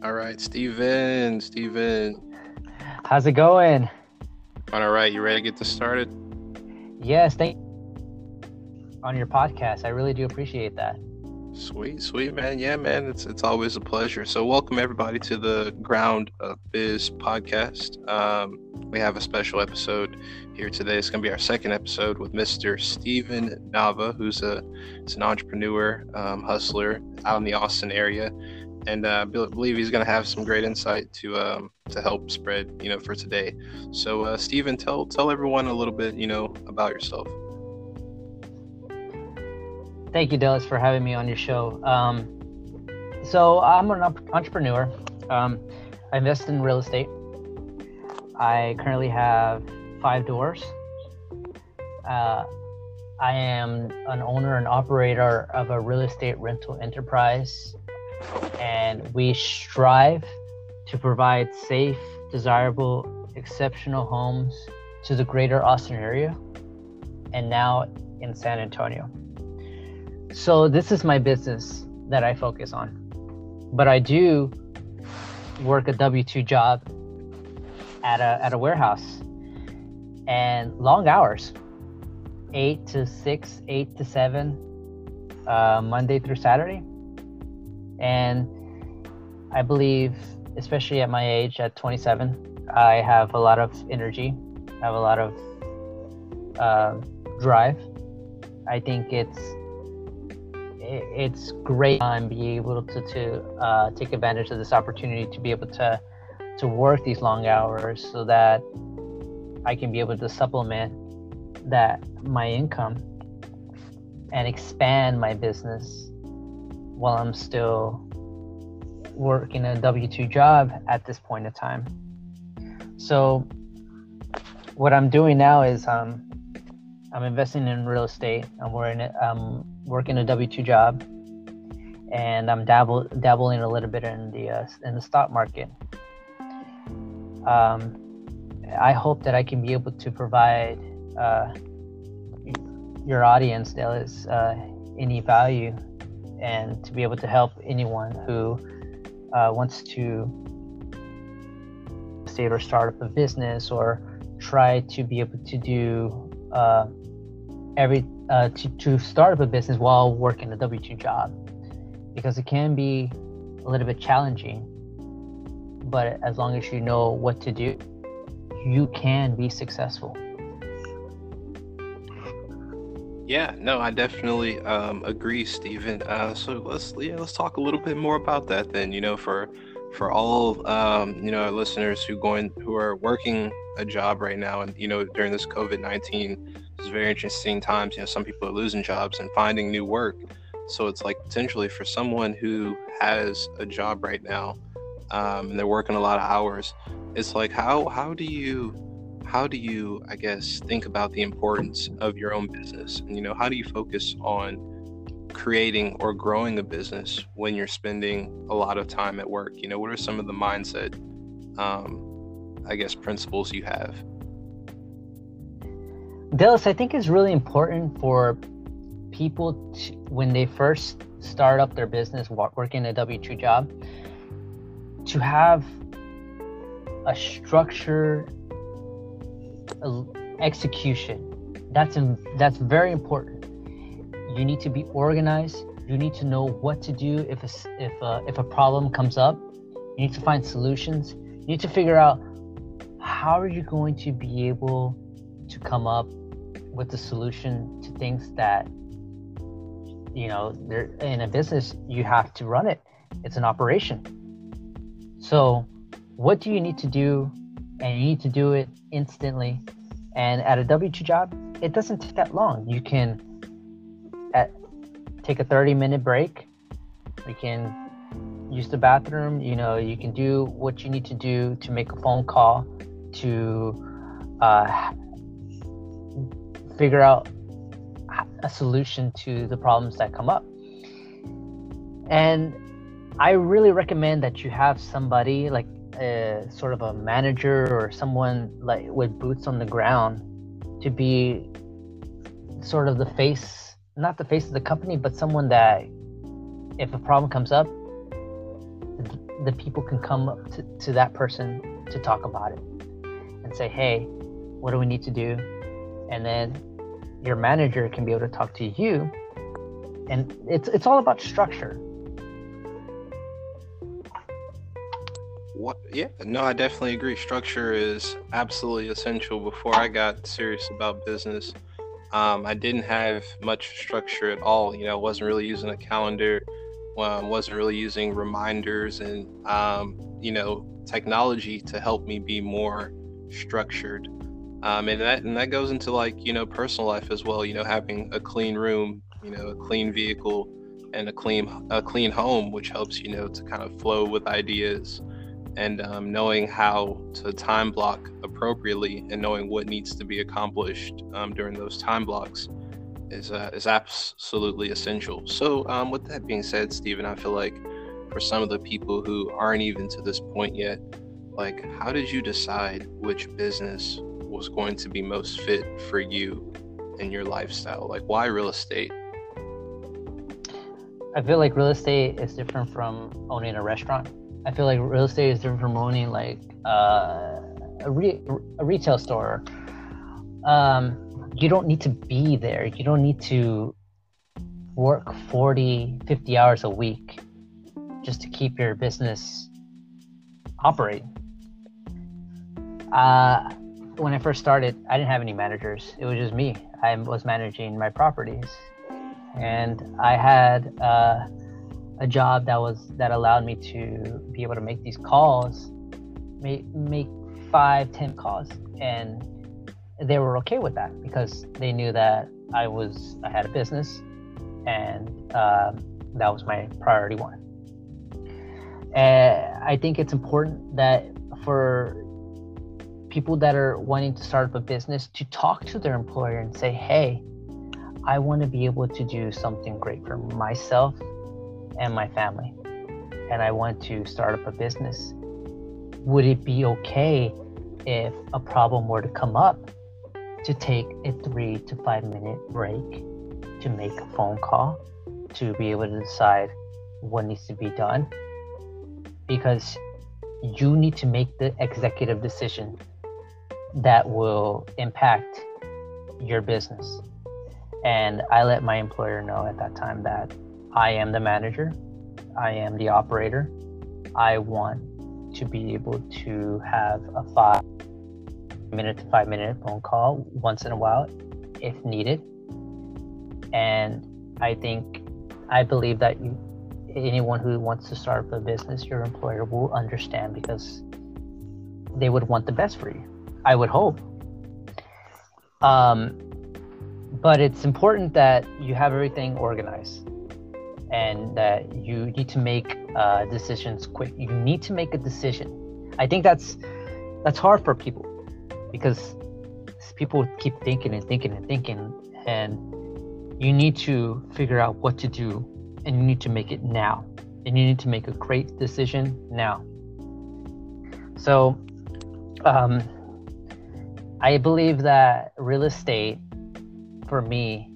All right, Stephen. Stephen. How's it going? All right, you ready to get this started? Yes, thank on your podcast. I really do appreciate that. Sweet, sweet man. Yeah, man. It's it's always a pleasure. So welcome everybody to the Ground Up Biz podcast. Um, we have a special episode here today. It's gonna be our second episode with Mr. Stephen Nava, who's a an entrepreneur, um, hustler out in the Austin area and uh, believe he's going to have some great insight to um, to help spread you know for today. So, uh, Stephen, tell tell everyone a little bit you know about yourself. Thank you, Dallas, for having me on your show. Um, so, I'm an entrepreneur. Um, I invest in real estate. I currently have five doors. Uh, I am an owner and operator of a real estate rental enterprise and we strive to provide safe, desirable, exceptional homes to the greater Austin area and now in San Antonio. So, this is my business that I focus on. But I do work a W 2 job at a, at a warehouse and long hours 8 to 6, 8 to 7, uh, Monday through Saturday and I believe, especially at my age, at 27, I have a lot of energy, I have a lot of uh, drive. I think it's it's great time be able to, to uh, take advantage of this opportunity to be able to to work these long hours so that I can be able to supplement that my income and expand my business while I'm still working a W 2 job at this point in time. So, what I'm doing now is um, I'm investing in real estate. I'm working, I'm working a W 2 job and I'm dabble, dabbling a little bit in the, uh, in the stock market. Um, I hope that I can be able to provide uh, your audience, Dallas, uh, any value and to be able to help anyone who uh, wants to state or start up a business or try to be able to do uh, every uh, to, to start up a business while working a w2 job. Because it can be a little bit challenging but as long as you know what to do you can be successful yeah, no, I definitely um, agree, Stephen. Uh, so let's yeah, let's talk a little bit more about that then. You know, for for all um, you know our listeners who going who are working a job right now, and you know during this COVID nineteen, it's very interesting times. You know, some people are losing jobs and finding new work. So it's like potentially for someone who has a job right now, um, and they're working a lot of hours. It's like how how do you how do you, I guess, think about the importance of your own business? And, you know, how do you focus on creating or growing a business when you're spending a lot of time at work? You know, what are some of the mindset, um, I guess, principles you have? Dallas, I think it's really important for people to, when they first start up their business, working a W 2 job, to have a structured execution. That's that's very important. You need to be organized. You need to know what to do if a, if a, if a problem comes up. You need to find solutions. You need to figure out how are you going to be able to come up with a solution to things that you know in a business you have to run it it's an operation so what do you need to do and you need to do it instantly. And at a W 2 job, it doesn't take that long. You can at, take a 30 minute break. You can use the bathroom. You know, you can do what you need to do to make a phone call to uh, figure out a solution to the problems that come up. And I really recommend that you have somebody like a sort of a manager or someone like with boots on the ground to be sort of the face not the face of the company but someone that if a problem comes up the people can come up to, to that person to talk about it and say, hey, what do we need to do? And then your manager can be able to talk to you. And it's it's all about structure. What? Yeah, no, I definitely agree. Structure is absolutely essential. Before I got serious about business, um, I didn't have much structure at all. You know, I wasn't really using a calendar, um, wasn't really using reminders and, um, you know, technology to help me be more structured. Um, and that and that goes into like you know personal life as well. You know, having a clean room, you know, a clean vehicle, and a clean a clean home, which helps you know to kind of flow with ideas and um, knowing how to time block appropriately and knowing what needs to be accomplished um, during those time blocks is uh, is absolutely essential. So, um, with that being said, Stephen, I feel like for some of the people who aren't even to this point yet, like how did you decide which business was going to be most fit for you and your lifestyle? Like, why real estate? I feel like real estate is different from owning a restaurant I feel like real estate is different from owning like uh, a, re- a retail store. Um, you don't need to be there. You don't need to work 40, 50 hours a week just to keep your business operating. Uh, when I first started, I didn't have any managers. It was just me. I was managing my properties, and I had uh, a job that was that allowed me to be able to make these calls, make make five, ten calls, and they were okay with that because they knew that I was I had a business, and um, that was my priority one. And I think it's important that for people that are wanting to start up a business to talk to their employer and say, "Hey, I want to be able to do something great for myself and my family, and I want to start up a business, would it be okay if a problem were to come up to take a three to five minute break to make a phone call to be able to decide what needs to be done? Because you need to make the executive decision that will impact your business. And I let my employer know at that time that I am the manager, I am the operator. I want to be able to have a five minute to five minute phone call once in a while if needed. And I think, I believe that you, anyone who wants to start a business, your employer will understand because they would want the best for you. I would hope. Um, but it's important that you have everything organized and that you need to make uh, decisions quick. You need to make a decision. I think that's that's hard for people because people keep thinking and thinking and thinking, and you need to figure out what to do, and you need to make it now, and you need to make a great decision now. So, um, I believe that real estate, for me,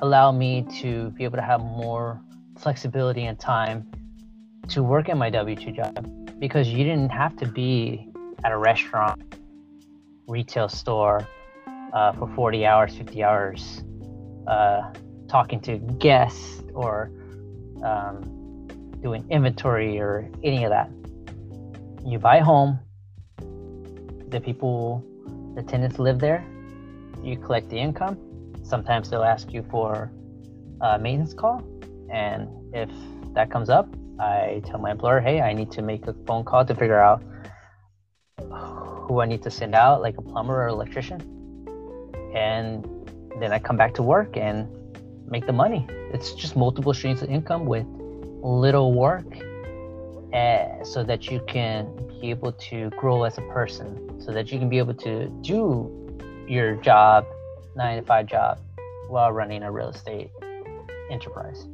allow me to be able to have more flexibility and time to work at my W 2 job because you didn't have to be at a restaurant, retail store uh, for 40 hours, 50 hours, uh, talking to guests or um, doing inventory or any of that. You buy home, the people, the tenants live there, you collect the income. Sometimes they'll ask you for a maintenance call and if that comes up, I tell my employer, hey, I need to make a phone call to figure out who I need to send out, like a plumber or electrician. And then I come back to work and make the money. It's just multiple streams of income with little work uh, so that you can be able to grow as a person, so that you can be able to do your job, nine to five job, while running a real estate enterprise.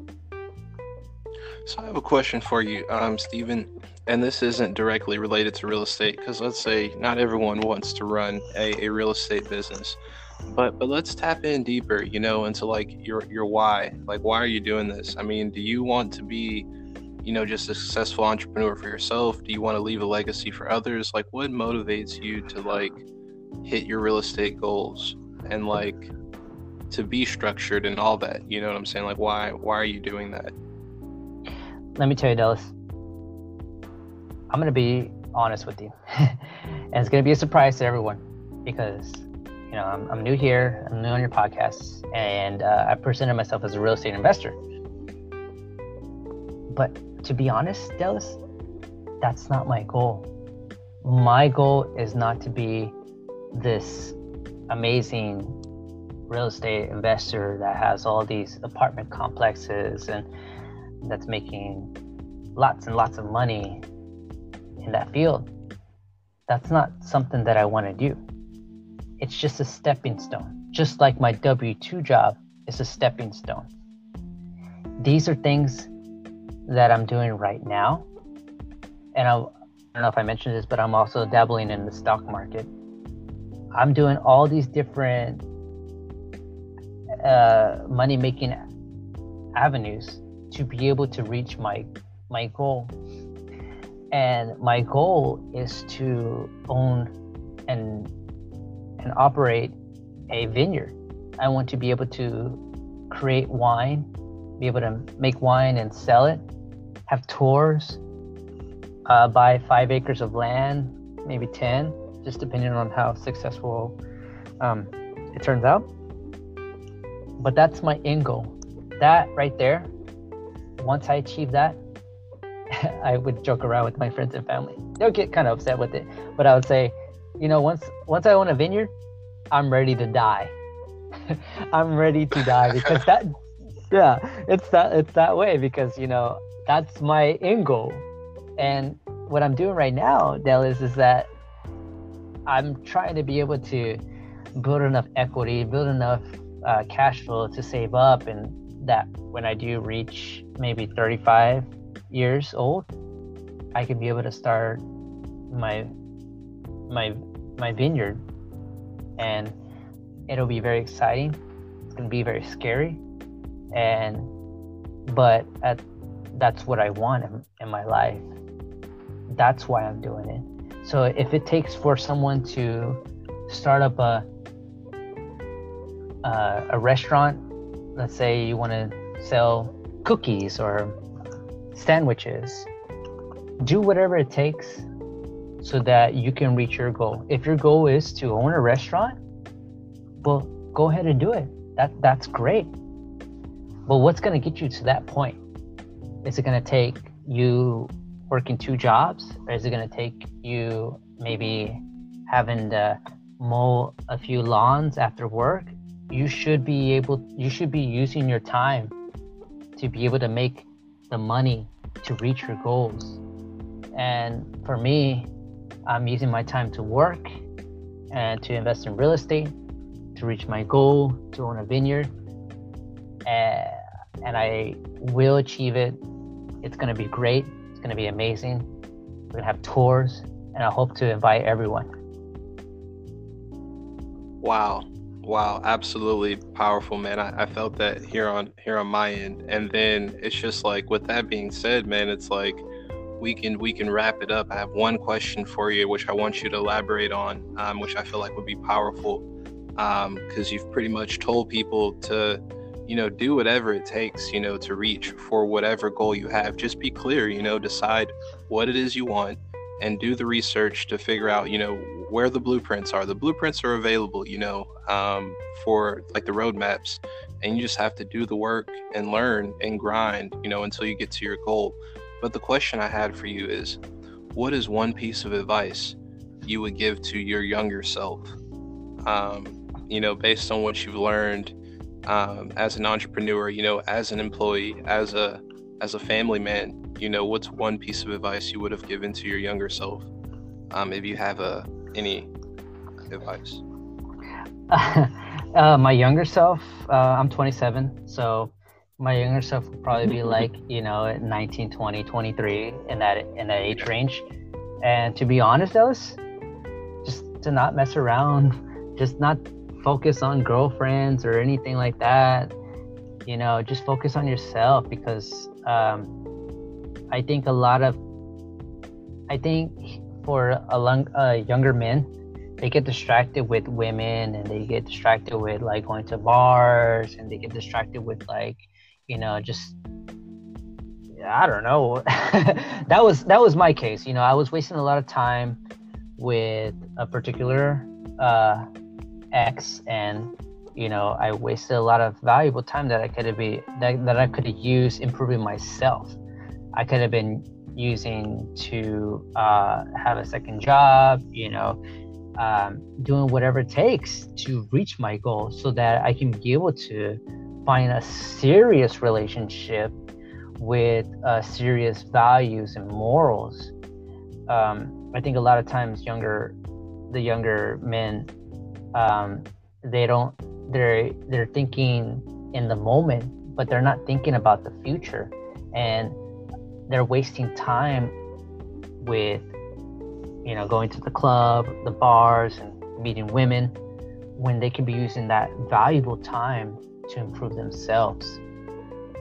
So I have a question for you, um, Stephen, and this isn't directly related to real estate because let's say not everyone wants to run a, a real estate business, but but let's tap in deeper, you know, into like your your why. Like, why are you doing this? I mean, do you want to be, you know, just a successful entrepreneur for yourself? Do you want to leave a legacy for others? Like, what motivates you to like hit your real estate goals and like to be structured and all that? You know what I'm saying? Like, why why are you doing that? Let me tell you, Dallas. I'm gonna be honest with you, and it's gonna be a surprise to everyone because you know I'm, I'm new here, I'm new on your podcast, and uh, I presented myself as a real estate investor. But to be honest, Dallas, that's not my goal. My goal is not to be this amazing real estate investor that has all these apartment complexes and that's making lots and lots of money in that field. That's not something that I want to do. It's just a stepping stone, just like my W 2 job is a stepping stone. These are things that I'm doing right now. And I, I don't know if I mentioned this, but I'm also dabbling in the stock market. I'm doing all these different uh, money making avenues to be able to reach my my goal. And my goal is to own and and operate a vineyard. I want to be able to create wine, be able to make wine and sell it, have tours, uh, buy five acres of land, maybe 10, just depending on how successful um, it turns out. But that's my end goal. That right there, once I achieve that, I would joke around with my friends and family. They'll get kind of upset with it, but I would say, you know, once once I own a vineyard, I'm ready to die. I'm ready to die because that, yeah, it's that it's that way because you know that's my end goal. And what I'm doing right now, Dallas, is that I'm trying to be able to build enough equity, build enough uh, cash flow to save up, and that when I do reach maybe 35 years old, I can be able to start my my my vineyard, and it'll be very exciting. It's gonna be very scary, and but at that's what I want in, in my life. That's why I'm doing it. So if it takes for someone to start up a uh, a restaurant, let's say you want to sell cookies or sandwiches, do whatever it takes so that you can reach your goal. If your goal is to own a restaurant, well, go ahead and do it. That that's great. But what's going to get you to that point? is it going to take you working two jobs or is it going to take you maybe having to mow a few lawns after work you should be able you should be using your time to be able to make the money to reach your goals and for me i'm using my time to work and to invest in real estate to reach my goal to own a vineyard and, and i will achieve it it's going to be great. It's going to be amazing. We're going to have tours, and I hope to invite everyone. Wow. Wow, absolutely powerful, man. I, I felt that here on here on my end. And then it's just like with that being said, man, it's like we can we can wrap it up. I have one question for you, which I want you to elaborate on, um, which I feel like would be powerful, because um, you've pretty much told people to you know, do whatever it takes, you know, to reach for whatever goal you have. Just be clear, you know, decide what it is you want and do the research to figure out, you know, where the blueprints are. The blueprints are available, you know, um, for like the roadmaps, and you just have to do the work and learn and grind, you know, until you get to your goal. But the question I had for you is what is one piece of advice you would give to your younger self? Um, you know, based on what you've learned um, as an entrepreneur, you know, as an employee, as a as a family man, you know, what's one piece of advice you would have given to your younger self, um, if you have uh, any advice? uh, my younger self, uh, I'm 27, so my younger self would probably be like, you know, 19, 20, 23 in that in that age range. And to be honest, Ellis, just to not mess around, just not focus on girlfriends or anything like that. You know, just focus on yourself because um, I think a lot of, I think for a long, younger men, they get distracted with women and they get distracted with like going to bars and they get distracted with like, you know, just I don't know. that was that was my case. You know, I was wasting a lot of time with a particular uh, ex, and you know, I wasted a lot of valuable time that I could have be that, that I could have used improving myself. I could have been using to uh, have a second job. You know, um, doing whatever it takes to reach my goal, so that I can be able to find a serious relationship with uh, serious values and morals. Um, I think a lot of times younger, the younger men, um, they don't, they're they're thinking in the moment, but they're not thinking about the future, and they're wasting time with, you know, going to the club, the bars, and meeting women, when they can be using that valuable time to improve themselves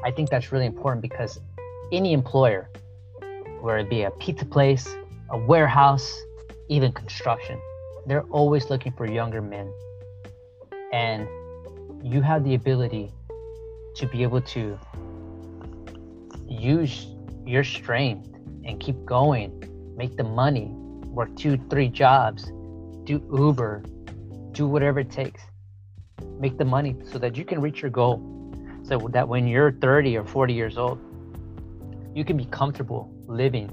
I think that's really important because any employer, whether it be a pizza place, a warehouse, even construction, they're always looking for younger men. And you have the ability to be able to use your strength and keep going, make the money, work two, three jobs, do Uber, do whatever it takes, make the money so that you can reach your goal so that when you're 30 or 40 years old, you can be comfortable living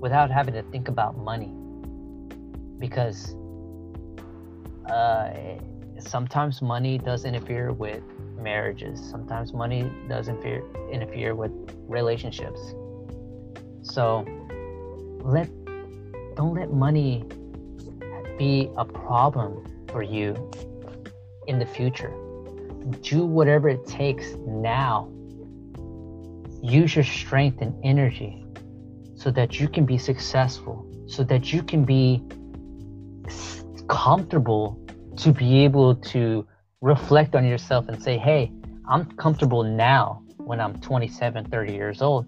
without having to think about money. Because uh, sometimes money does interfere with marriages, sometimes money does interfere, interfere with relationships. So let don't let money be a problem for you in the future do whatever it takes now. Use your strength and energy so that you can be successful, so that you can be comfortable to be able to reflect on yourself and say, hey, I'm comfortable now when I'm 27, 30 years old.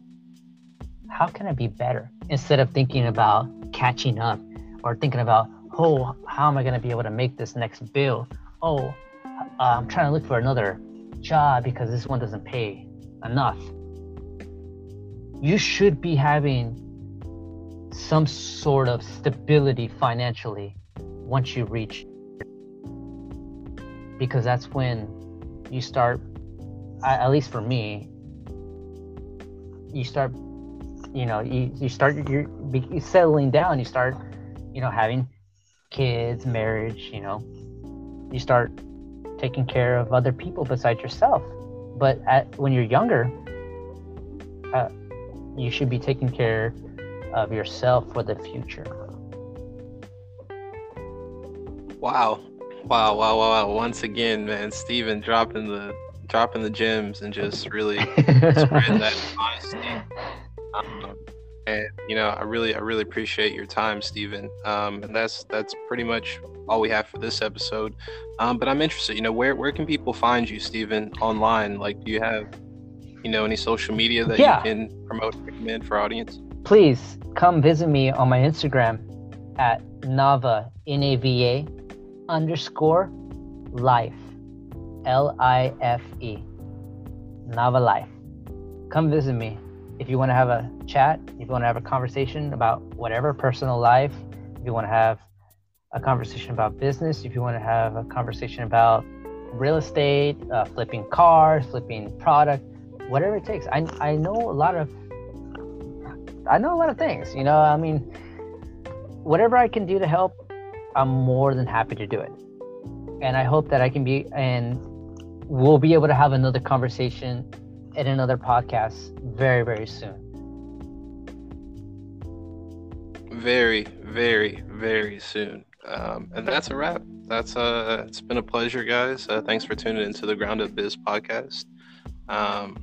How can I be better? Instead of thinking about catching up or thinking about, oh, how am I going to be able to make this next bill? Oh, uh, I'm trying to look for another job because this one doesn't pay enough. You should be having some sort of stability financially once you reach because that's when you start at least for me you start you know you, you start you're, you're settling down you start you know having kids marriage you know you start taking care of other people besides yourself. But at, when you're younger, uh, you should be taking care of yourself for the future. Wow. Wow, wow, wow, wow. Once again, man, Stephen dropping the dropping the gems and just really spreading that honesty. Um, and you know, I really, I really appreciate your time, Stephen. Um, and that's that's pretty much all we have for this episode. Um, but I'm interested, you know, where where can people find you, Stephen, online? Like, do you have, you know, any social media that yeah. you can promote, recommend for audience? Please come visit me on my Instagram at Nava N A V A underscore life L I F E Nava Life. Come visit me if you want to have a chat, if you want to have a conversation about whatever personal life, if you want to have a conversation about business, if you want to have a conversation about real estate, uh, flipping cars, flipping product, whatever it takes. I, I know a lot of I know a lot of things. You know, I mean, whatever I can do to help, I'm more than happy to do it. And I hope that I can be and we'll be able to have another conversation in another podcast very very soon. Very, very, very soon. Um, and that's a wrap. That's uh, it's been a pleasure, guys. Uh, thanks for tuning into the Ground Up Biz podcast, um,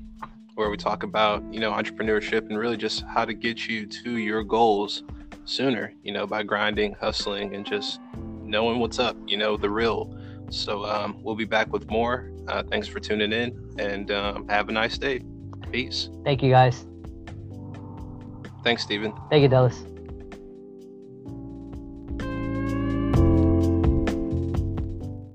where we talk about you know entrepreneurship and really just how to get you to your goals sooner. You know, by grinding, hustling, and just knowing what's up. You know, the real. So um, we'll be back with more. Uh, thanks for tuning in, and um, have a nice day. Peace. Thank you, guys. Thanks, Stephen. Thank you, Dallas.